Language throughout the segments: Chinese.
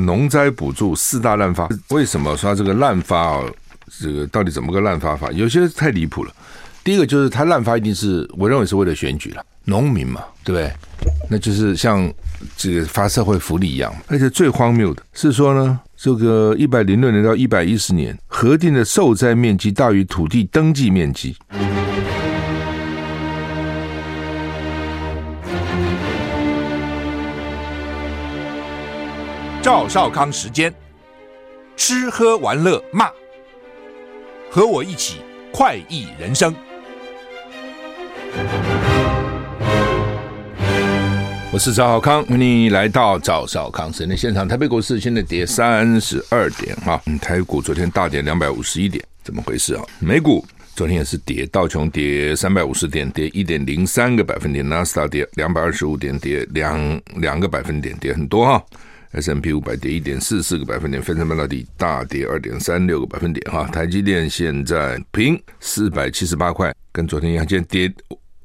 农灾补助四大滥发，为什么说这个滥发啊？这个到底怎么个滥发法？有些太离谱了。第一个就是他滥发一定是我认为是为了选举了，农民嘛，对不对？那就是像这个发社会福利一样。而且最荒谬的是说呢，这个一百零六年到一百一十年核定的受灾面积大于土地登记面积。赵少康时间，吃喝玩乐骂，和我一起快意人生。我是赵少康，欢迎来到赵少康时间的现场。台北股市现在跌三十二点哈，台股昨天大跌两百五十一点，怎么回事啊？美股昨天也是跌，道琼跌三百五十点，跌一点零三个百分点，纳斯达跌两百二十五点，跌两两个百分点，跌很多哈。S M P 五百跌一点四四个百分点，分成半导体大跌二点三六个百分点哈，台积电现在平四百七十八块，跟昨天一样，今天跌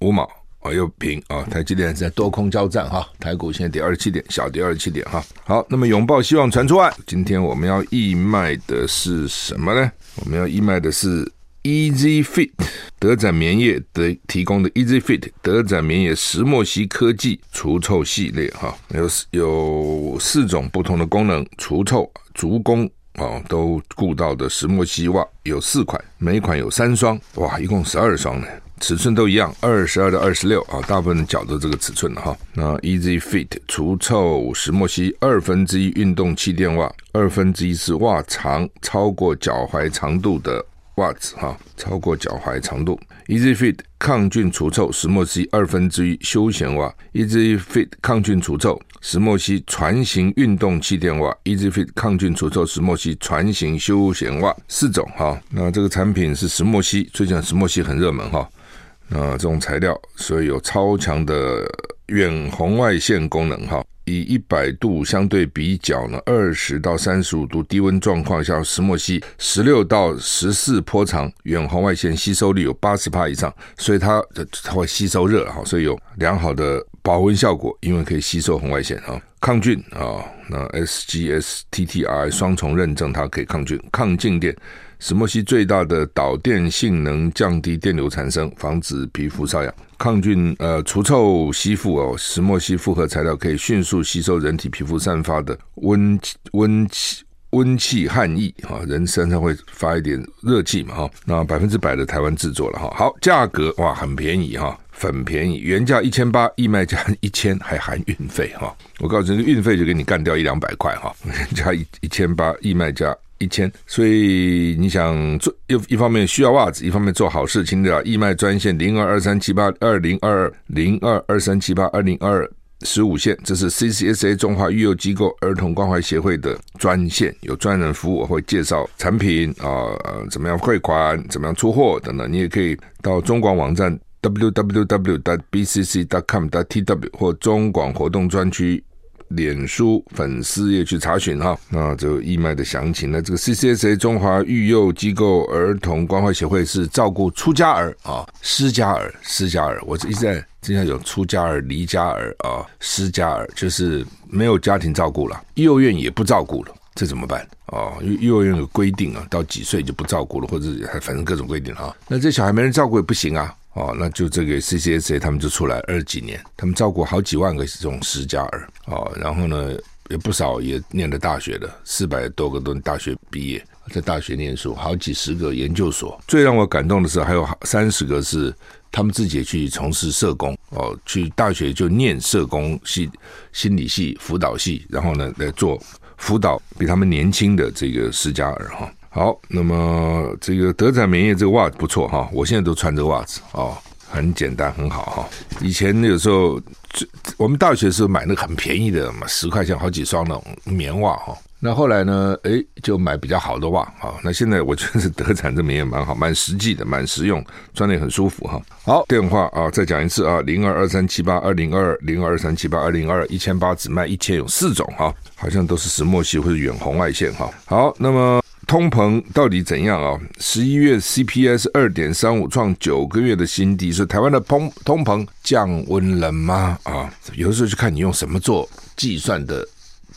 五毛啊，又平啊，台积电是在多空交战哈，台股现在跌二十七点，小跌二十七点哈。好，那么拥抱希望传出来，今天我们要义卖的是什么呢？我们要义卖的是。Easy Fit 德展棉业的提供的 Easy Fit 德展棉业石墨烯科技除臭系列哈，有有四种不同的功能，除臭、足弓啊都顾到的石墨烯袜有四款，每款有三双，哇，一共十二双呢，尺寸都一样，二十二到二十六啊，大部分脚都这个尺寸了哈。那 Easy Fit 除臭石墨烯二分之一运动气垫袜，二分之一是袜长超过脚踝长度的。袜子哈，超过脚踝长度。Easy Fit 抗菌除臭石墨烯二分之一休闲袜。Easy Fit 抗菌除臭石墨烯船型运动气垫袜。Easy Fit 抗菌除臭石墨烯船型休闲袜四种哈。那这个产品是石墨烯，最近石墨烯很热门哈。那这种材料所以有超强的远红外线功能哈。以一百度相对比较呢，二十到三十五度低温状况下，石墨烯十六到十四波长远红外线吸收率有八十帕以上，所以它它会吸收热哈，所以有良好的保温效果，因为可以吸收红外线啊，抗菌啊，那 SGS-TTRI 双重认证，它可以抗菌、抗静电。石墨烯最大的导电性能，降低电流产生，防止皮肤瘙痒。抗菌呃除臭吸附哦，石墨烯复合材料可以迅速吸收人体皮肤散发的温温气温气汗液哈，人身上会发一点热气嘛哈。那百分之百的台湾制作了哈，好，价格哇很便宜哈，很便宜，原价一千八，义卖价 一千还含运费哈。我告诉你，运费就给你干掉一两百块哈，原价一一千八，义卖价。一千，所以你想做一一方面需要袜子，一方面做好事情的义卖专线零二二三七八二零二二零二二三七八二零二二十五线，这是 CCSA 中华育幼机构儿童关怀协会的专线，有专人服务，我会介绍产品啊，呃，怎么样汇款，怎么样出货等等。你也可以到中广网站 www.bcc.com.tw 或中广活动专区。脸书粉丝页去查询哈，那这个义卖的详情呢？这个 CCSA 中华育幼机构儿童关怀协会是照顾出家儿啊，失家儿，失家儿。我一直在经常有出家儿、离家儿啊，失家儿，就是没有家庭照顾了，幼儿园也不照顾了，这怎么办啊？幼幼儿园有规定啊，到几岁就不照顾了，或者反正各种规定哈。那这小孩没人照顾也不行啊。哦，那就这个 CCSA 他们就出来二十几年，他们照顾好几万个这种失家儿哦，然后呢，也不少也念了大学的，四百多个都大学毕业，在大学念书，好几十个研究所。最让我感动的是，还有三十个是他们自己去从事社工哦，去大学就念社工系、心理系、辅导系，然后呢来做辅导比他们年轻的这个失家儿哈。好，那么这个德展棉业这个袜子不错哈，我现在都穿这个袜子哦，很简单很好哈。以前有时候，我们大学时候买那个很便宜的嘛，十块钱好几双那种棉袜哈。那后来呢，诶，就买比较好的袜啊。那现在我觉得是德展这棉也蛮好，蛮实际的，蛮实用，穿的也很舒服哈。好，电话啊，再讲一次啊，零二二三七八二零二零二二三七八二零二一千八只卖一千，有四种哈，好像都是石墨烯或者远红外线哈。好，那么。通膨到底怎样啊？十一月 CPI 是二点三五，创九个月的新低，是台湾的通通膨降温了吗？啊，有的时候就看你用什么做计算的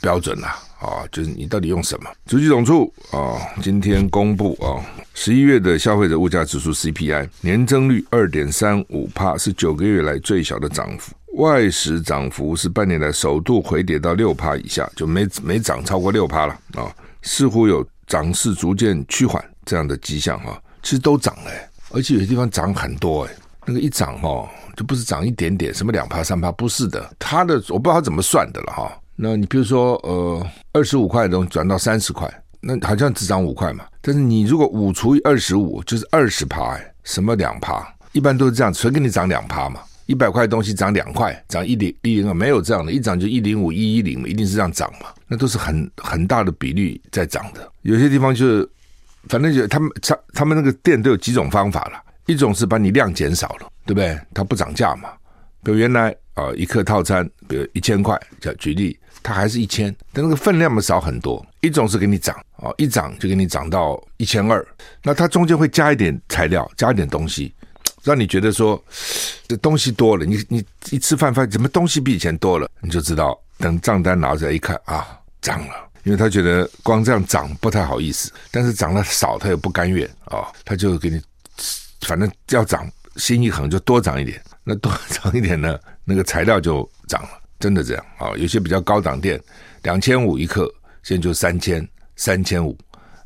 标准啦。啊，就是你到底用什么？主计总处啊，今天公布啊，十一月的消费者物价指数 CPI 年增率二点三五帕，是九个月来最小的涨幅，外食涨幅是半年来首度回跌到六帕以下，就没没涨超过六帕了啊，似乎有涨势逐渐趋缓这样的迹象哈。其实都涨了，而且有些地方涨很多哎，那个一涨哦，就不是涨一点点，什么两趴三趴，不是的，它的我不知道它怎么算的了哈。那你比如说，呃，二十五块的东西转到三十块，那好像只涨五块嘛。但是你如果五除以二十五，就是二十趴，哎，什么两趴？一般都是这样，纯给你涨两趴嘛？一百块东西涨两块，涨一点一零二，没有这样的，一涨就一零五一一零嘛，一定是这样涨嘛。那都是很很大的比例在涨的。有些地方就是，反正就他们他他们那个店都有几种方法了，一种是把你量减少了，对不对？它不涨价嘛。比如原来啊、呃、一客套餐，比如一千块，叫举例。它还是一千，但那个分量嘛少很多。一种是给你涨啊，一涨就给你涨到一千二，那它中间会加一点材料，加一点东西，让你觉得说这东西多了。你你一吃饭发现怎么东西比以前多了，你就知道。等账单拿出来一看啊，涨了，因为他觉得光这样涨不太好意思，但是涨了少他又不甘愿啊，他就给你反正要涨，心一横就多涨一点。那多涨一点呢，那个材料就涨了。真的这样啊？有些比较高档店，两千五一克，现在就三千、三千五，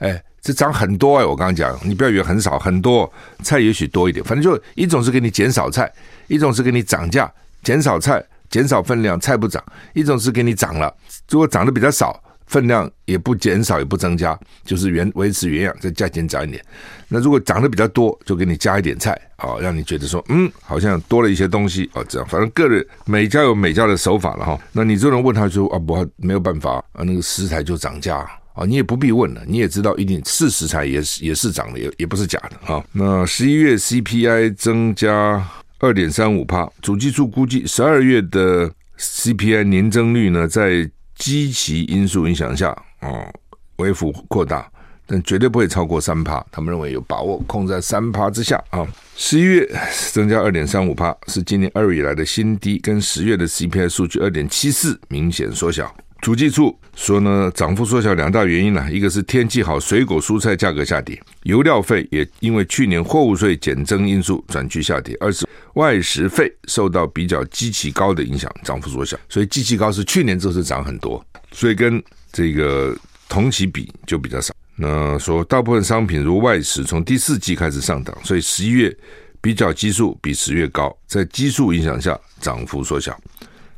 哎，这涨很多哎！我刚刚讲，你不要以为很少，很多菜也许多一点，反正就一种是给你减少菜，一种是给你涨价，减少菜，减少分量，菜不涨；一种是给你涨了，如果涨得比较少。分量也不减少，也不增加，就是原维持原样，再价钱涨一点。那如果涨得比较多，就给你加一点菜啊、哦，让你觉得说，嗯，好像多了一些东西啊、哦。这样，反正个人每家有每家的手法了哈。那你这种问他说啊，不，没有办法啊，那个食材就涨价啊，你也不必问了，你也知道一定是食材也是也是涨的，也也不是假的啊。那十一月 CPI 增加二点三五趴，主计处估计十二月的 CPI 年增率呢，在基期因素影响下，哦，微幅扩大，但绝对不会超过三趴。他们认为有把握控制在三趴之下啊。十一月增加二点三五趴，是今年二月以来的新低，跟十月的 CPI 数据二点七四明显缩小。主计处说呢，涨幅缩小两大原因呢，一个是天气好，水果蔬菜价格下跌，油料费也因为去年货物税减征因素转趋下跌；二是外食费受到比较基期高的影响，涨幅缩小。所以基期高是去年就是涨很多，所以跟这个同期比就比较少。那说大部分商品如外食从第四季开始上涨，所以十一月比较基数比十月高，在基数影响下涨幅缩小，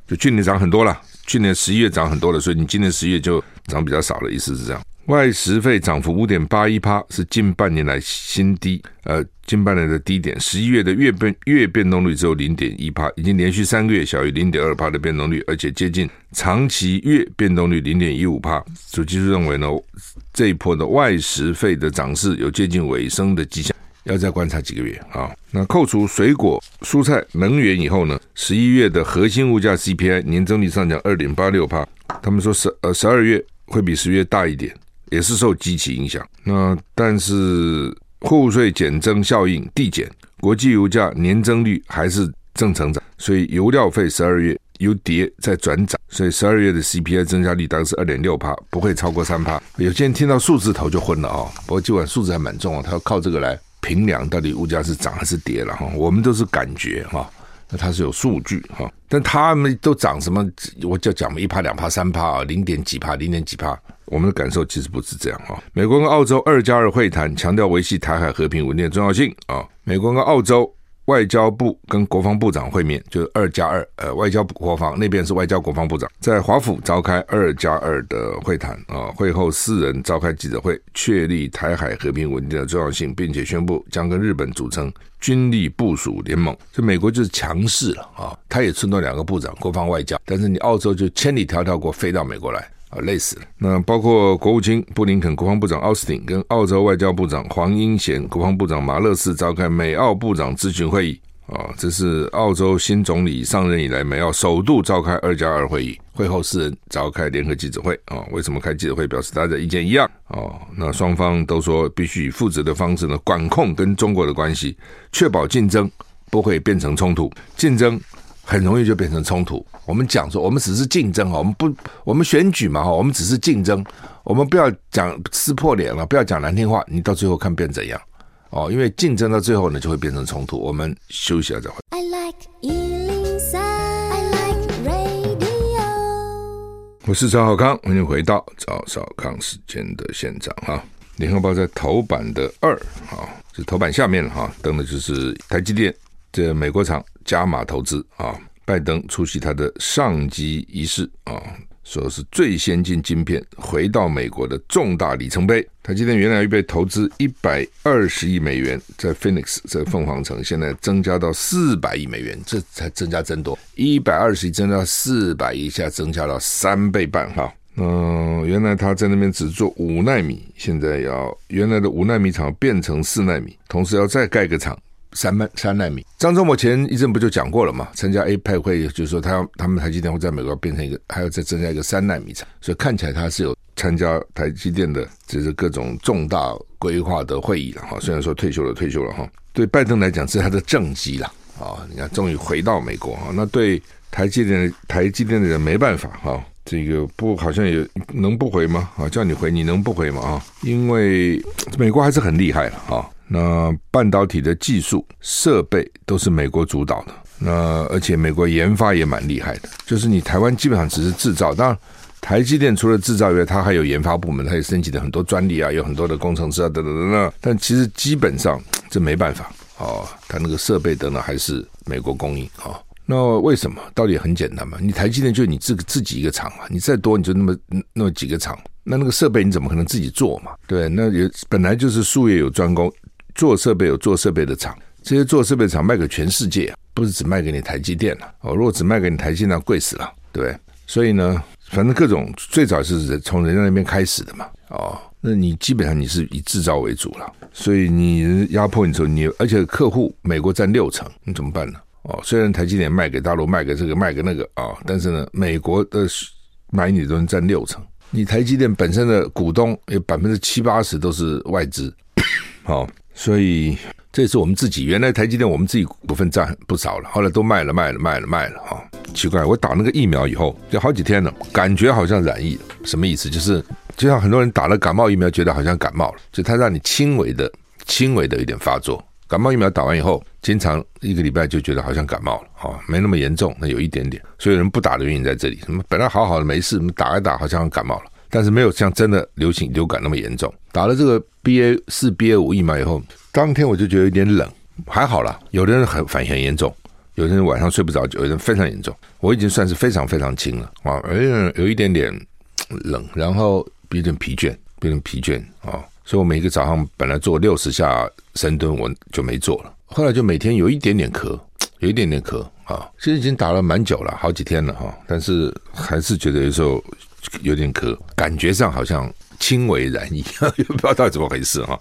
就去年涨很多了。去年十一月涨很多了，所以你今年十一月就涨比较少了，意思是这样。外食费涨幅五点八一趴，是近半年来新低，呃，近半年的低点。十一月的月变月变动率只有零点一趴，已经连续三个月小于零点二趴的变动率，而且接近长期月变动率零点一五趴。主技术认为呢，这一波的外食费的涨势有接近尾声的迹象。要再观察几个月啊。那扣除水果、蔬菜、能源以后呢，十一月的核心物价 CPI 年增率上涨二点八六帕。他们说十呃十二月会比十月大一点，也是受机器影响。那但是货物税减征效应递减，国际油价年增率还是正成长，所以油料费十二月由跌再转涨，所以十二月的 CPI 增加率大概是二点六帕，不会超过三帕。有些人听到数字头就昏了啊、不过今晚数字还蛮重啊，他要靠这个来。平量到底物价是涨还是跌了哈？我们都是感觉哈，那它是有数据哈，但他们都涨什么？我就讲，一趴、两趴、三趴啊，零点几趴、零点几趴，我们的感受其实不是这样哈。美国跟澳洲二加二会谈，强调维系台海和平稳定的重要性啊。美国跟澳洲。外交部跟国防部长会面，就是二加二，呃，外交部国防那边是外交国防部长在华府召开二加二的会谈啊。会后四人召开记者会，确立台海和平稳定的重要性，并且宣布将跟日本组成军力部署联盟。这美国就是强势了啊，他也出动两个部长，国防外交，但是你澳洲就千里迢迢过飞到美国来。啊，累死了。那包括国务卿布林肯、国防部长奥斯汀跟澳洲外交部长黄英贤、国防部长马勒斯召开美澳部长咨询会议。啊，这是澳洲新总理上任以来美澳首度召开二加二会议。会后四人召开联合记者会。啊，为什么开记者会？表示大家意见一样。啊，那双方都说必须以负责的方式呢，管控跟中国的关系，确保竞争不会变成冲突。竞争。很容易就变成冲突。我们讲说，我们只是竞争哈，我们不，我们选举嘛哈，我们只是竞争，我们不要讲撕破脸了，不要讲难听话，你到最后看变怎样哦？因为竞争到最后呢，就会变成冲突。我们休息一下再回。I like 103, I like radio。我是赵少康，欢迎回到赵少康时间的现场哈。联合报在头版的二啊，是头版下面哈，登的就是台积电这美国厂加码投资啊，拜登出席他的上机仪式啊，说是最先进晶片回到美国的重大里程碑。台积电原来预备投资一百二十亿美元在 Phoenix 在凤凰城，现在增加到四百亿美元，这才增加增多，一百二十亿增加到四百亿，一下增加到三倍半哈。嗯，原来他在那边只做五纳米，现在要原来的五纳米厂变成四纳米，同时要再盖个厂三奈三奈米。张忠谋前一阵不就讲过了嘛？参加 APEC 会议，就是说他他们台积电会在美国变成一个，还要再增加一个三奈米厂，所以看起来他是有参加台积电的就是各种重大规划的会议了哈。虽然说退休了，退休了哈，对拜登来讲是他的政绩了啊。你看，终于回到美国哈，那对台积电台积电的人没办法哈。这个不好像也能不回吗？啊，叫你回你能不回吗？啊，因为美国还是很厉害了啊。那半导体的技术设备都是美国主导的，那而且美国研发也蛮厉害的。就是你台湾基本上只是制造，当然台积电除了制造以外，它还有研发部门，它也申请了很多专利啊，有很多的工程师啊等等等等。但其实基本上这没办法啊，它那个设备等等还是美国供应啊。那为什么？道理很简单嘛。你台积电就你自自己一个厂嘛，你再多你就那么那么几个厂，那那个设备你怎么可能自己做嘛？对，那也本来就是术业有专攻，做设备有做设备的厂，这些做设备厂卖给全世界，不是只卖给你台积电了哦。如果只卖给你台积电，那贵死了，对不对？所以呢，反正各种最早是从人家那边开始的嘛。哦，那你基本上你是以制造为主了，所以你压迫你之后，你而且客户美国占六成，你怎么办呢？哦，虽然台积电卖给大陆，卖给这个，卖给那个啊、但是呢，美国的买你都能占六成。你台积电本身的股东有百分之七八十都是外资，好、哦，所以这是我们自己原来台积电我们自己股份占不少了，后来都卖了，卖了，卖了，卖了，哈、哦，奇怪，我打那个疫苗以后就好几天了，感觉好像染疫，什么意思？就是就像很多人打了感冒疫苗，觉得好像感冒了，就它让你轻微的、轻微的有点发作。感冒疫苗打完以后，经常一个礼拜就觉得好像感冒了，哦，没那么严重，那有一点点。所以人不打的原因在这里，什么本来好好的没事，打一打好像感冒了，但是没有像真的流行流感那么严重。打了这个 BA 四、BA 五疫苗以后，当天我就觉得有点冷，还好啦。有的人很反应很严重，有的人晚上睡不着觉，有的人非常严重。我已经算是非常非常轻了啊，有有一点点冷，然后有点疲倦，有点疲倦啊。所以我每个早上本来做六十下深蹲，我就没做了。后来就每天有一点点咳，有一点点咳啊。其实已经打了蛮久了，好几天了哈，但是还是觉得有时候有点咳，感觉上好像轻微染疫，也 不知道到底怎么回事哈。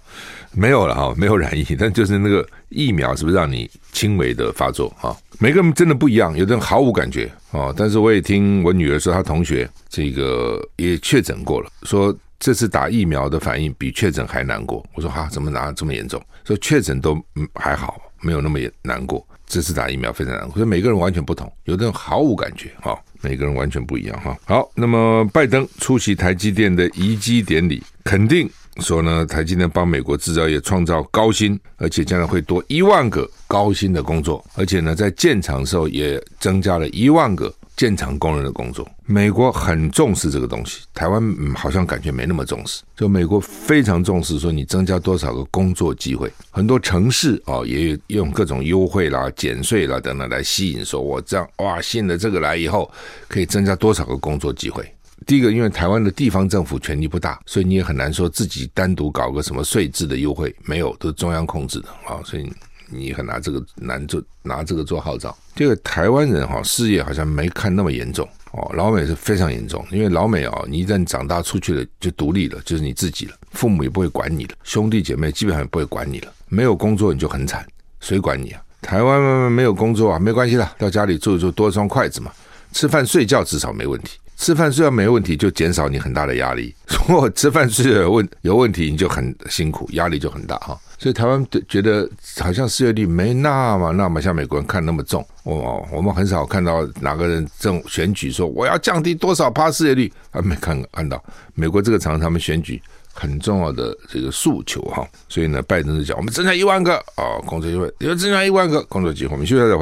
没有了哈，没有染疫，但就是那个疫苗是不是让你轻微的发作哈？每个人真的不一样，有的人毫无感觉啊。但是我也听我女儿说，她同学这个也确诊过了，说。这次打疫苗的反应比确诊还难过。我说哈，怎么拿这么严重？说确诊都还好，没有那么难过。这次打疫苗非常难可是每个人完全不同，有的人毫无感觉哈，每个人完全不一样哈。好，那么拜登出席台积电的移机典礼，肯定说呢，台积电帮美国制造业创造高薪，而且将来会多一万个高薪的工作，而且呢，在建厂时候也增加了一万个。建厂工人的工作，美国很重视这个东西，台湾嗯好像感觉没那么重视。就美国非常重视，说你增加多少个工作机会，很多城市哦也有用各种优惠啦、减税啦等等来吸引，说我这样哇，吸引了这个来以后，可以增加多少个工作机会。第一个，因为台湾的地方政府权力不大，所以你也很难说自己单独搞个什么税制的优惠，没有，都是中央控制的啊，所以。你很拿这个难做，拿这个做号召。这个台湾人哈，事业好像没看那么严重哦。老美是非常严重，因为老美啊，你一旦长大出去了，就独立了，就是你自己了，父母也不会管你了，兄弟姐妹基本上也不会管你了。没有工作你就很惨，谁管你啊？台湾没有工作啊，没关系的，到家里做一住，多一双筷子嘛，吃饭睡觉至少没问题。吃饭睡觉没问题，就减少你很大的压力。如果吃饭睡觉有问有问题，你就很辛苦，压力就很大哈。所以台湾觉得好像失业率没那么那么像美国人看那么重哦。我们很少看到哪个人正选举说我要降低多少趴失业率，还没看看到。美国这个场他们选举很重要的这个诉求哈。所以呢，拜登就讲我们增加一万个啊、哦、工作机会，又增加一万个工作机会，我们现在再回。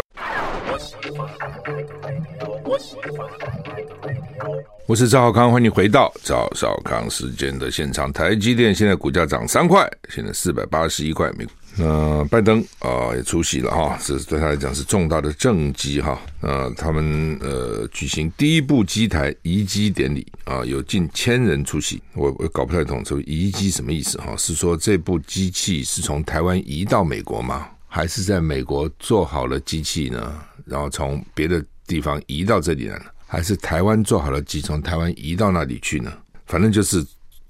我是赵少康，欢迎回到赵少康时间的现场。台积电现在股价涨三块，现在四百八十一块。那拜登啊、也出席了哈，这是对他来讲是重大的政绩哈。呃，他们呃举行第一部机台移机典礼啊，有近千人出席。我我搞不太懂这个移机什么意思哈？是说这部机器是从台湾移到美国吗？还是在美国做好了机器呢？然后从别的地方移到这里来了？还是台湾做好了鸡，从台湾移到那里去呢？反正就是。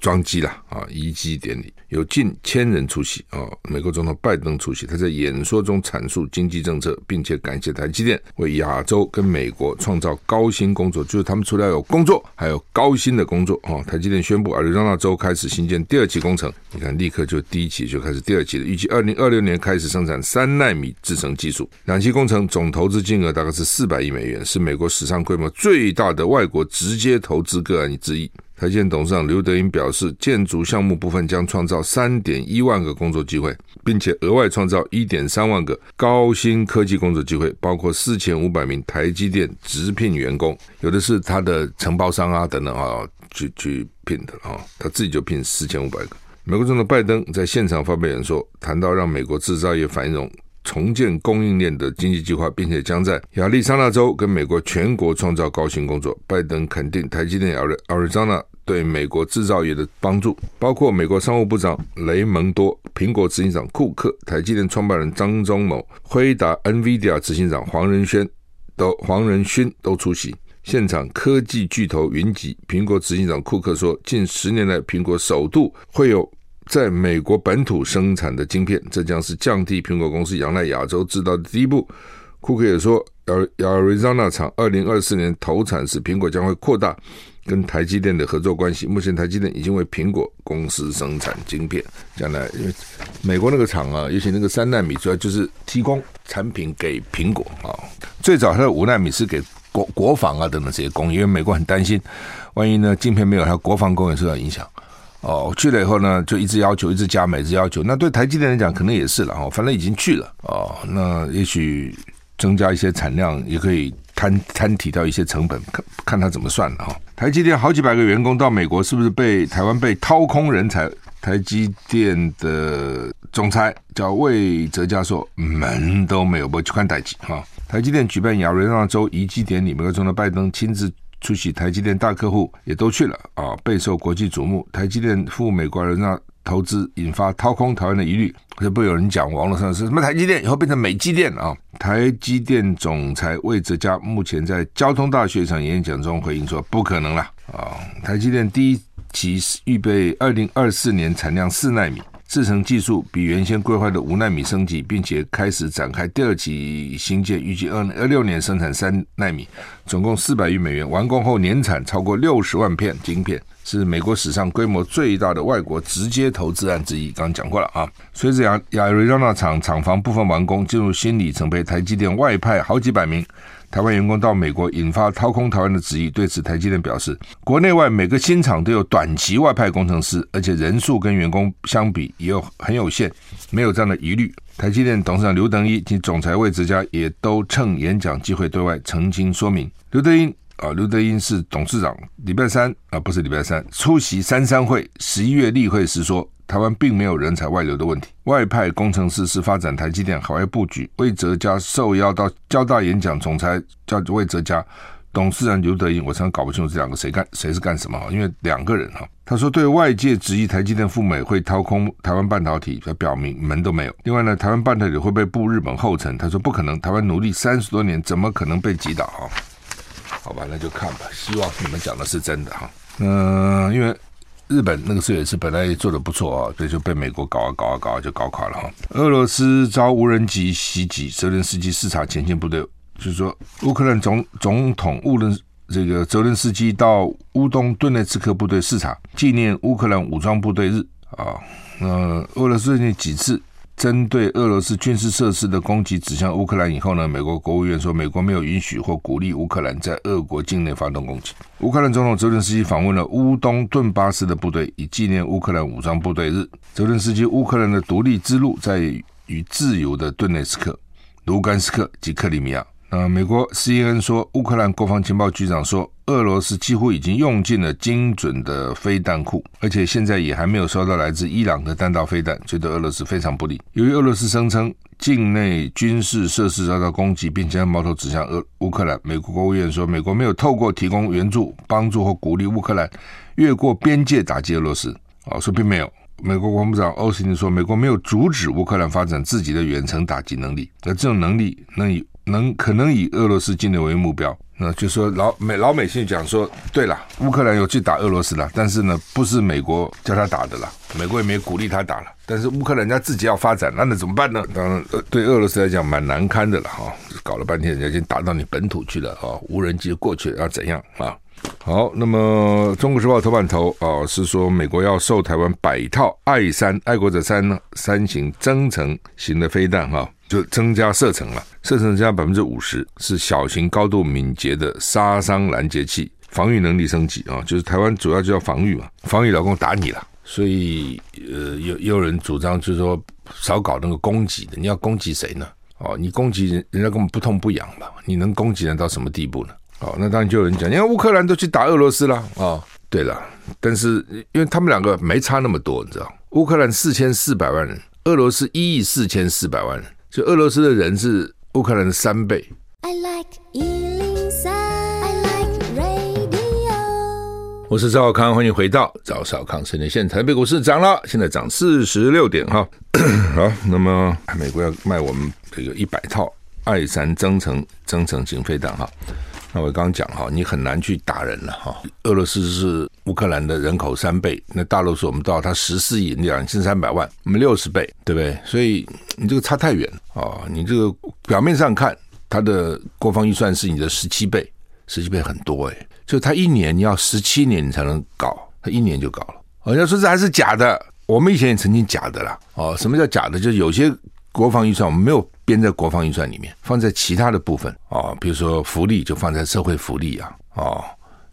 装机了啊！移机典礼有近千人出席啊！美国总统拜登出席，他在演说中阐述经济政策，并且感谢台积电为亚洲跟美国创造高薪工作。就是他们除了有工作，还有高薪的工作啊！台积电宣布，亚利桑那州开始新建第二期工程。你看，立刻就第一期就开始第二期了，预计二零二六年开始生产三纳米制程技术。两期工程总投资金额大概是四百亿美元，是美国史上规模最大的外国直接投资个案之一。台积电董事长刘德音表示，建筑项目部分将创造三点一万个工作机会，并且额外创造一点三万个高新科技工作机会，包括四千五百名台积电直聘员工，有的是他的承包商啊等等啊去去聘的啊，他自己就聘四千五百个。美国总统拜登在现场发表演说，谈到让美国制造业繁荣。重建供应链的经济计划，并且将在亚利桑那州跟美国全国创造高薪工作。拜登肯定台积电亚亚利桑那对美国制造业的帮助，包括美国商务部长雷蒙多、苹果执行长库克、台积电创办人张忠谋、辉达 NVIDIA 执行长黄仁轩都黄仁勋都出席现场。科技巨头云集，苹果执行长库克说，近十年来，苹果首度会有。在美国本土生产的晶片，这将是降低苹果公司仰赖亚洲制造的第一步。库克也说，亚亚利桑那厂二零二四年投产时，苹果将会扩大跟台积电的合作关系。目前，台积电已经为苹果公司生产晶片。将来，因为美国那个厂啊，尤其那个三纳米，主要就是提供产品给苹果啊。最早它的五纳米是给国国防啊等等这些工业，因为美国很担心，万一呢晶片没有，它国防工业受到影响。哦，去了以后呢，就一直要求，一直加码，一直要求。那对台积电来讲，可能也是了哦。反正已经去了哦，那也许增加一些产量，也可以摊摊提到一些成本，看看他怎么算了哈。台积电好几百个员工到美国，是不是被台湾被掏空人才？台积电的总裁叫魏哲家说，门都没有，不去看台积哈。台积电举办亚利桑那州移机典礼，美国总统拜登亲自。出席台积电大客户也都去了啊，备受国际瞩目。台积电赴美国人那投资，引发掏空台湾的疑虑。会不有人讲网络上是什么台积电以后变成美积电啊？台积电总裁魏哲嘉目前在交通大学一场演讲中回应说：“不可能了啊！台积电第一期预备二零二四年产量四纳米。”制程技术比原先规划的五奈米升级，并且开始展开第二期新建，预计二零二六年生产三奈米，总共四百亿美元，完工后年产超过六十万片晶片，是美国史上规模最大的外国直接投资案之一。刚刚讲过了啊，随着亚亚利桑那厂厂房部分完工，进入新里程碑，台积电外派好几百名。台湾员工到美国，引发掏空台湾的质疑。对此，台积电表示，国内外每个新厂都有短期外派工程师，而且人数跟员工相比也有很有限，没有这样的疑虑。台积电董事长刘德英及总裁魏哲家也都趁演讲机会对外澄清说明。刘德英啊，刘德英是董事长，礼拜三啊，不是礼拜三出席三三会十一月例会时说。台湾并没有人才外流的问题，外派工程师是发展台积电海外布局。魏哲家受邀到交大演讲，总裁叫魏哲家，董事长刘德英，我常常搞不清楚这两个谁干谁是干什么哈，因为两个人哈。他说对外界质疑台积电赴美会掏空台湾半导体，他表明门都没有。另外呢，台湾半导体会被步日本后尘，他说不可能，台湾努力三十多年，怎么可能被击倒哈？好吧，那就看吧，希望你们讲的是真的哈。嗯，因为。日本那个时候也是本来也做的不错啊，所以就被美国搞啊搞啊搞啊就搞垮了哈。俄罗斯遭无人机袭击，泽连斯基视察前线部队，就是说乌克兰总总统乌伦这个泽连斯基到乌东顿内茨克部队视察，纪念乌克兰武装部队日啊。那俄罗斯最近几次针对俄罗斯军事设施的攻击指向乌克兰以后呢，美国国务院说，美国没有允许或鼓励乌克兰在俄国境内发动攻击。乌克兰总统泽连斯基访问了乌东顿巴斯的部队，以纪念乌克兰武装部队日。泽连斯基，乌克兰的独立之路在于自由的顿内茨克。卢甘斯克及克里米亚。呃，美国 CNN 说，乌克兰国防情报局长说，俄罗斯几乎已经用尽了精准的飞弹库，而且现在也还没有收到来自伊朗的弹道飞弹，这对俄罗斯非常不利。由于俄罗斯声称境内军事设施遭到攻击，并将矛头指向俄乌克兰，美国国务院说，美国没有透过提供援助、帮助或鼓励乌克兰越过边界打击俄罗斯。啊，说并没有。美国国防部长奥斯汀说：“美国没有阻止乌克兰发展自己的远程打击能力，而这种能力能以能可能以俄罗斯境内为目标。那就说老美老美现在讲说，对了，乌克兰有去打俄罗斯了，但是呢，不是美国叫他打的了，美国也没鼓励他打了。但是乌克兰人家自己要发展，那那怎么办呢？当然，对俄罗斯来讲蛮难堪的了哈，搞了半天人家已经打到你本土去了啊，无人机过去要怎样啊？”好，那么《中国时报》头版头啊、哦、是说，美国要售台湾百套爱三爱国者三呢三型增程型的飞弹哈、就增加射程了，射程增加百分之五十，是小型高度敏捷的杀伤拦截器，防御能力升级啊、就是台湾主要就要防御嘛，防御老共打你了，所以呃，有也有人主张就是说少搞那个攻击的，你要攻击谁呢？哦，你攻击人人家根本不痛不痒嘛，你能攻击人到什么地步呢？哦，那当然就有人讲，因为乌克兰都去打俄罗斯了啊、哦。对了，但是因为他们两个没差那么多，你知道，乌克兰四千四百万人，俄罗斯一亿四千四百万人，就俄罗斯的人是乌克兰的三倍。I like 103, I like radio。我是赵少康，欢迎回到赵少康生活线。台北股市涨了，现在涨四十六点哈。好，那么美国要卖我们这个一百套爱三增程增程型飞弹哈。那我刚刚讲哈，你很难去打人了哈。俄罗斯是乌克兰的人口三倍，那大陆是我们到它十四亿两千三百万，我们六十倍，对不对？所以你这个差太远啊！你这个表面上看，它的国防预算是你的十七倍，十七倍很多诶。就它一年你要十七年你才能搞，它一年就搞了。人家说这还是假的，我们以前也曾经假的啦。哦，什么叫假的？就是有些。国防预算我们没有编在国防预算里面，放在其他的部分啊，比如说福利就放在社会福利啊，哦，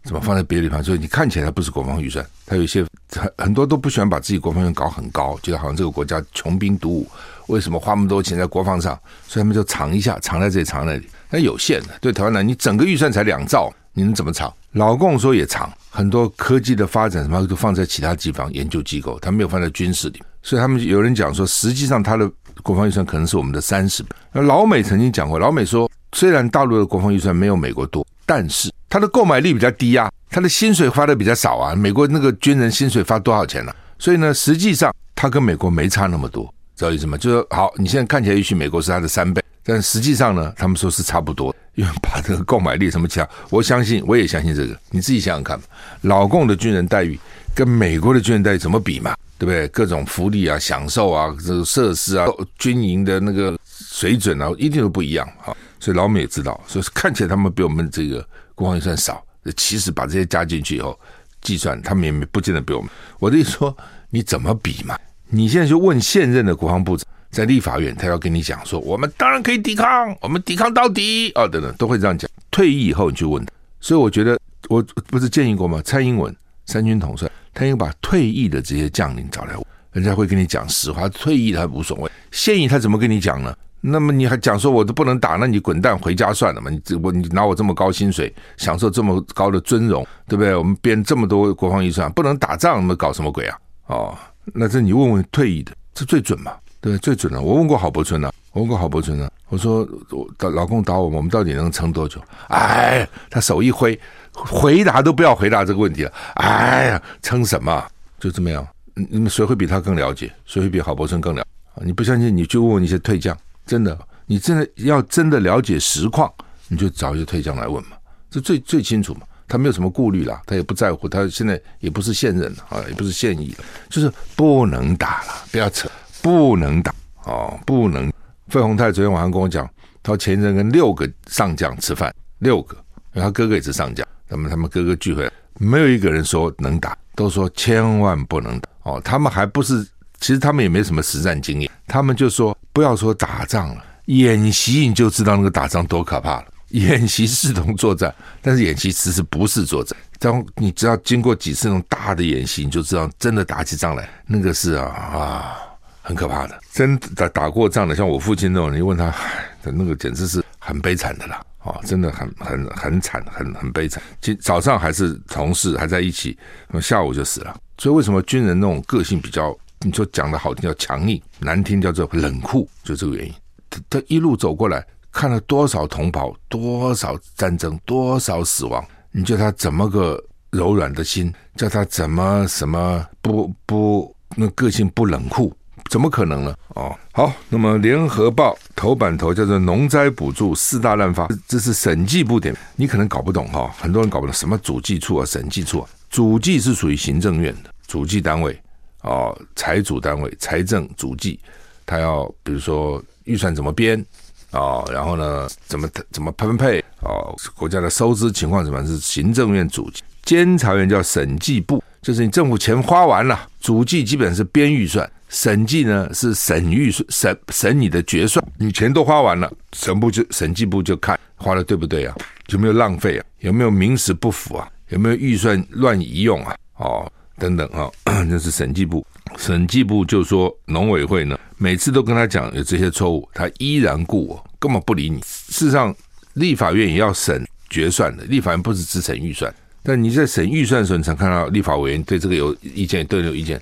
怎么放在别的地方？所以你看起来它不是国防预算，它有一些很很多都不喜欢把自己国防预算搞很高，觉得好像这个国家穷兵黩武，为什么花那么多钱在国防上？所以他们就藏一下，藏在这里，藏那里，那有限的。对台湾来，你整个预算才两兆，你能怎么藏？老共说也藏，很多科技的发展什么都放在其他地方研究机构，他没有放在军事里，所以他们有人讲说，实际上他的。国防预算可能是我们的三十倍。那老美曾经讲过，老美说，虽然大陆的国防预算没有美国多，但是他的购买力比较低啊，他的薪水发的比较少啊。美国那个军人薪水发多少钱呢、所以呢，实际上他跟美国没差那么多，知道意思吗？就是好，你现在看起来也许美国是他的三倍，但实际上呢，他们说是差不多，因为把这个购买力什么其他，我相信，我也相信这个，你自己想想看，老共的军人待遇跟美国的军人待遇怎么比嘛？对不对？各种福利啊、享受啊、这个设施啊、军营的那个水准啊，一定都不一样啊。所以老美也知道，所以看起来他们比我们这个国防预算少，其实把这些加进去以后，计算他们也不见得比我们。我的意思说，你怎么比嘛？你现在就问现任的国防部长，在立法院，他要跟你讲说，我们当然可以抵抗，我们抵抗到底啊，等等，都会这样讲。退役以后你去问他，所以我觉得，我不是建议过吗？蔡英文三军统帅。他应该把退役的这些将领找来，人家会跟你讲实话。退役他无所谓，现役他怎么跟你讲呢？那么你还讲说我都不能打，那你滚蛋回家算了嘛？你这我你拿我这么高薪水，享受这么高的尊荣，对不对？我们编这么多国防预算，不能打仗，那么搞什么鬼啊？哦，那这你问问退役的，这最准嘛？对，最准了。我问过郝柏村了，我问过郝柏村了，我说我老公打我，我们到底能撑多久？哎，他手一挥。回答都不要回答这个问题了。哎呀，撑什么？就这么样。你们谁会比他更了解？谁会比郝柏村更了？你不相信，你去问问一些退将。真的，你真的要真的了解实况，你就找一些退将来问嘛。这最最清楚嘛。他没有什么顾虑了，他也不在乎。他现在也不是现任啊，也不是现役了，就是不能打了。不要扯，不能打哦，不能。费鸿泰昨天晚上跟我讲，他前一阵跟六个上将吃饭，六个，他哥哥也是上将。那么他们哥哥聚会，没有一个人说能打，都说千万不能打哦。他们还不是，其实他们也没什么实战经验，他们就说不要说打仗了，演习你就知道那个打仗多可怕了。演习视同作战，但是演习其实不是作战。当你只要经过几次那种大的演习，你就知道真的打起仗来，那个是啊啊很可怕的。真打打过仗的，像我父亲那种，你问他，那个简直是很悲惨的啦。啊，真的很很很惨，很很悲惨。今早上还是同事还在一起，那下午就死了。所以为什么军人那种个性比较，你说讲的好听叫强硬，难听叫做冷酷，就这个原因。他他一路走过来。看了多少同胞，多少战争，多少死亡？你叫他怎么个柔软的心？叫他怎么什么不不那个性不冷酷？怎么可能呢？哦，好，那么联合报头版头叫做农灾补助四大滥发，这是审计部点，你可能搞不懂哈，很多人搞不懂什么主计处啊，审计处啊，主计是属于行政院的主计单位哦，财主单位财政主计，他要比如说预算怎么编。哦，然后呢，怎么怎么分配？哦，国家的收支情况怎么是行政院主，监察院叫审计部，就是你政府钱花完了，主计基本是编预算，审计呢是审预算，审审你的决算，你钱都花完了，审部就审计部就看花的对不对啊，有没有浪费啊，有没有名实不符啊，有没有预算乱移用啊，哦，等等啊，那是审计部。审计部就说农委会呢，每次都跟他讲有这些错误，他依然故我，根本不理你。事实上，立法院也要审决算的，立法院不是只审预算。但你在审预算的时候，你才看到立法委员对这个有意见，对有意见，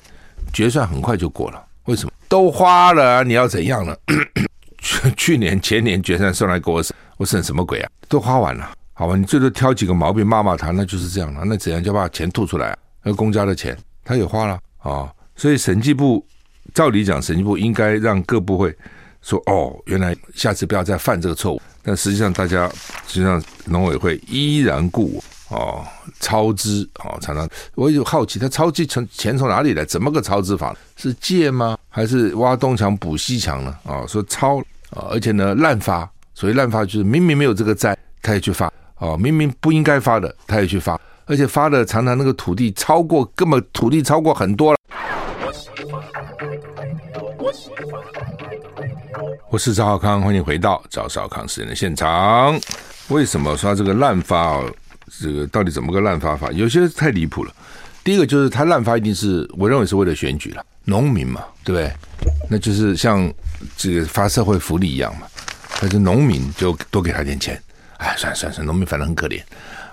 决算很快就过了。为什么？都花了，你要怎样呢？去年前年决算送来给我审，我审什么鬼啊？都花完了，好吧？你最多挑几个毛病骂骂他，那就是这样了。那怎样就把钱吐出来啊？那公家的钱，他也花了啊。所以审计部照理讲，审计部应该让各部会说：“哦，原来下次不要再犯这个错误。”但实际上，大家实际上农委会依然故我哦，超支哦，常常我有好奇，他超支从钱从哪里来？怎么个超支法？是借吗？还是挖东墙补西墙呢？啊、哦，说超啊、而且呢滥发，所以滥发就是明明没有这个债，他也去发哦，明明不应该发的，他也去发，而且发的常常那个土地超过，根本土地超过很多了。我是赵少康，欢迎回到赵少康时间的现场。为什么说这个滥发哦？这个到底怎么个滥发法？有些太离谱了。第一个就是他滥发一定是我认为是为了选举了，农民嘛，对不对？那就是像这个发社会福利一样嘛。但是农民就多给他点钱，哎，算了算了算了，农民反正很可怜，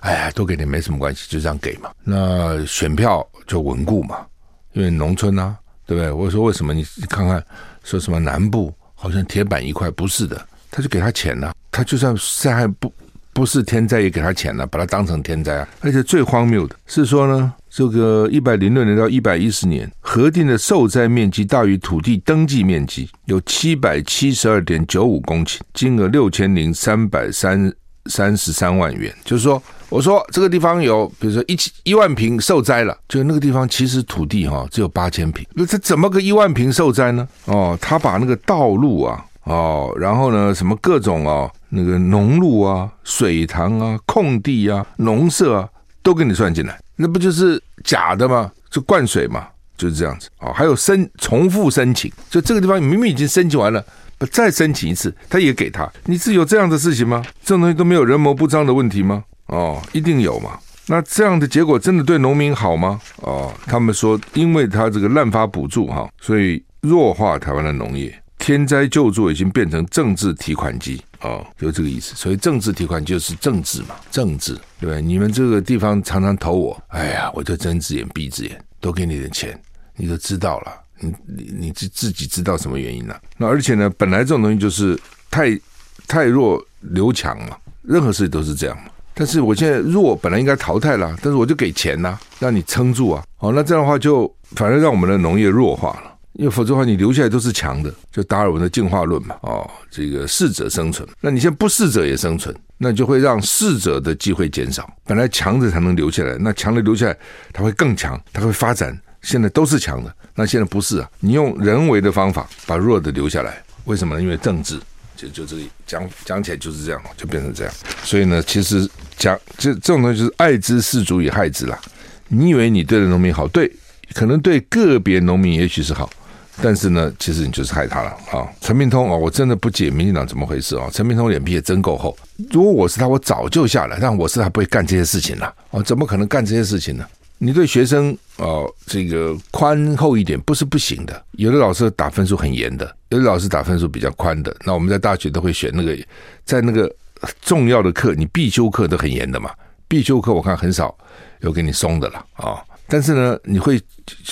哎呀，多给点没什么关系，就这样给嘛。那选票就稳固嘛，因为农村啊。对不对？我说为什么你看看说什么南部好像铁板一块，不是的，他就给他钱了，他就算灾害不不是天灾也给他钱了，把它当成天灾啊！而且最荒谬的是说呢，这个一百零六年到一百一十年核定的受灾面积大于土地登记面积，有七百七十二点九五公顷，金额六千零三百三三十三万元，就是说。我说这个地方有，比如说一千一万平受灾了，就那个地方其实土地哈只有八千平，那这怎么个一万平受灾呢？哦，他把那个道路啊，哦，然后呢什么各种哦那个农路啊、水塘啊、空地啊、农舍啊都给你算进来，那不就是假的吗？就灌水嘛，就是这样子。哦，还有申重复申请，就这个地方明明已经申请完了，不再申请一次，他也给他，你是有这样的事情吗？这种东西都没有人谋不臧的问题吗？哦，一定有嘛？那这样的结果真的对农民好吗？哦，他们说，因为他这个滥发补助哈，所以弱化台湾的农业，天灾救助已经变成政治提款机哦，就这个意思。所以政治提款就是政治嘛，政治对不对？你们这个地方常常投我，哎呀，我就睁只眼闭只眼，多给你点钱，你就知道了。你你你自自己知道什么原因了？那而且呢，本来这种东西就是太太弱留强嘛，任何事都是这样嘛。但是我现在弱，本来应该淘汰了，但是我就给钱呐、啊，让你撑住啊。哦，那这样的话就反而让我们的农业弱化了，因为否则的话你留下来都是强的，就达尔文的进化论嘛。哦，这个适者生存，那你现在不适者也生存，那就会让适者的机会减少。本来强的才能留下来，那强的留下来，它会更强，它会发展。现在都是强的，那现在不是啊，你用人为的方法把弱的留下来，为什么呢？因为政治。就就这个讲讲起来就是这样，就变成这样。所以呢，其实讲这这种东西就是爱之是足以害之啦。你以为你对的农民好，对，可能对个别农民也许是好，但是呢，其实你就是害他了啊。陈明通啊，我真的不解民进党怎么回事啊。陈明通脸皮也真够厚，如果我是他，我早就下来，但我是他不会干这些事情了啊，怎么可能干这些事情呢？你对学生哦，这个宽厚一点不是不行的。有的老师打分数很严的，有的老师打分数比较宽的。那我们在大学都会选那个，在那个重要的课，你必修课都很严的嘛。必修课我看很少有给你松的了啊。但是呢，你会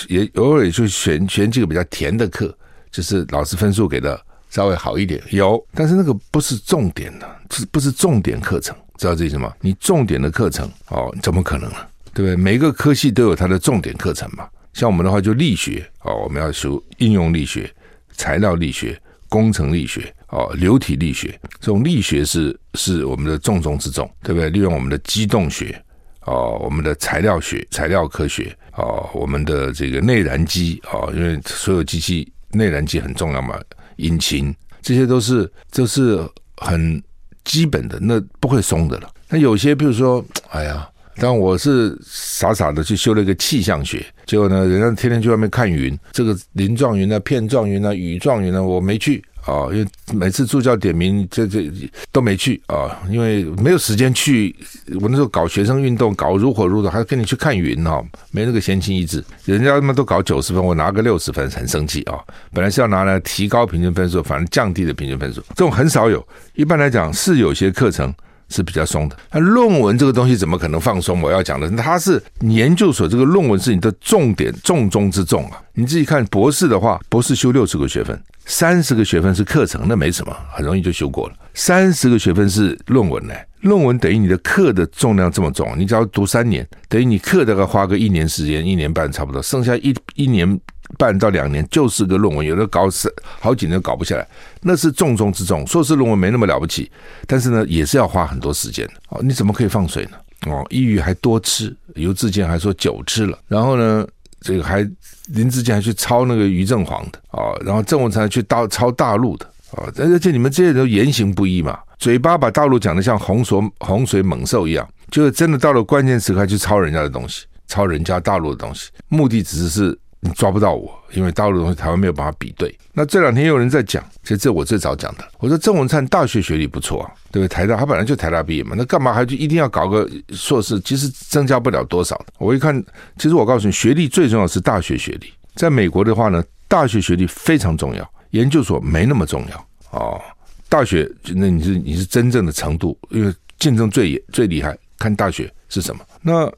也偶尔也就选选几个比较甜的课，就是老师分数给的稍微好一点。有，但是那个不是重点的，是不是重点课程？知道这意思吗？你重点的课程哦，怎么可能呢？对不对？每个科系都有它的重点课程嘛。像我们的话，就力学哦，我们要修应用力学、材料力学、工程力学哦，流体力学。这种力学是是我们的重中之重，对不对？利用我们的机动学哦，我们的材料学、材料科学哦，我们的这个内燃机哦，因为所有机器内燃机很重要嘛，引擎这些都是都是很基本的，那不会松的了。那有些比如说，哎呀。但我是傻傻的去修了一个气象学，结果呢，人家天天去外面看云，这个鳞状云啊、片状云啊、羽状云啊，我没去啊，因为每次助教点名，这这都没去啊，因为没有时间去。我那时候搞学生运动，搞如火如荼，还跟你去看云哈，没那个闲情逸致。人家他妈都搞九十分，我拿个六十分，很生气啊。本来是要拿来提高平均分数，反而降低了平均分数，这种很少有。一般来讲，是有些课程。是比较松的，那论文这个东西怎么可能放松？我要讲的，它是研究所这个论文是你的重点重中之重啊！你自己看博士的话，博士修六十个学分，三十个学分是课程，那没什么，很容易就修过了。三十个学分是论文呢，论文等于你的课的重量这么重，你只要读三年，等于你课大概花个一年时间，一年半差不多，剩下一一年。半到两年就是个论文，有的搞死好几年搞不下来，那是重中之重。硕士论文没那么了不起，但是呢，也是要花很多时间的哦。你怎么可以放水呢？哦，抑郁还多吃，游智健还说酒吃了，然后呢，这个还林志坚还去抄那个于正煌的啊，然后郑文灿去大抄大陆的啊，而且你们这些人都言行不一嘛，嘴巴把大陆讲的像洪水洪水猛兽一样，就是真的到了关键时刻去抄人家的东西，抄人家大陆的东西，目的只是。你抓不到我，因为大陆的东西台湾没有办法比对。那这两天又有人在讲，其实这我最早讲的。我说郑文灿大学学历不错啊，对不对？台大他本来就台大毕业嘛，那干嘛还就一定要搞个硕士？其实增加不了多少。我一看，其实我告诉你，学历最重要是大学学历。在美国的话呢，大学学历非常重要，研究所没那么重要哦。大学那你是你是真正的程度，因为竞争最最厉害，看大学是什么。那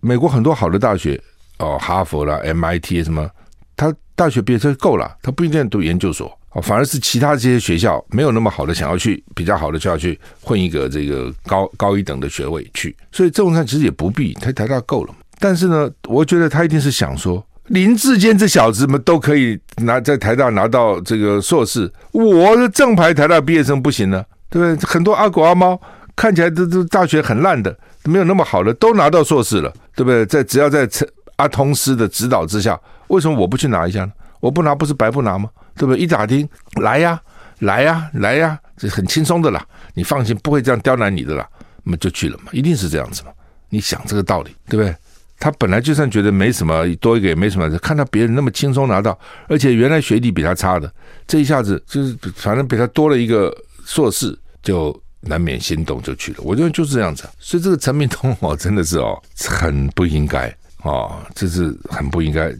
美国很多好的大学。哦，哈佛啦，MIT 什么，他大学毕业就够了，他不一定读研究所哦，反而是其他这些学校没有那么好的，想要去比较好的就要去混一个这个高高一等的学位去，所以郑文灿其实也不必，他台大够了。但是呢，我觉得他一定是想说，林志坚这小子们都可以拿在台大拿到这个硕士，我的正牌台大毕业生不行呢，对不对？很多阿狗阿猫看起来都都大学很烂的，没有那么好的都拿到硕士了，对不对？在只要在成阿通师的指导之下，为什么我不去拿一下呢？我不拿不是白不拿吗？对不对？一打听，来呀，来呀，来呀，这很轻松的啦。你放心，不会这样刁难你的啦。那么就去了嘛，一定是这样子嘛。你想这个道理，对不对？他本来就算觉得没什么，多一个也没什么，看到别人那么轻松拿到，而且原来学历比他差的，这一下子就是反正比他多了一个硕士，就难免心动就去了。我觉得就是这样子。所以这个陈明通哦，真的是哦，很不应该。哦，这是很不应该，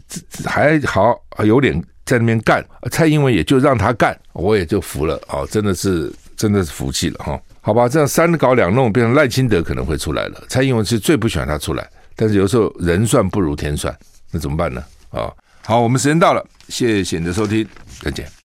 还好有脸在那边干，蔡英文也就让他干，我也就服了哦，真的是真的是服气了哈、哦。好吧，这样三搞两弄，变成赖清德可能会出来了。蔡英文是最不喜欢他出来，但是有时候人算不如天算，那怎么办呢？啊、好，我们时间到了，谢谢你的收听，再见。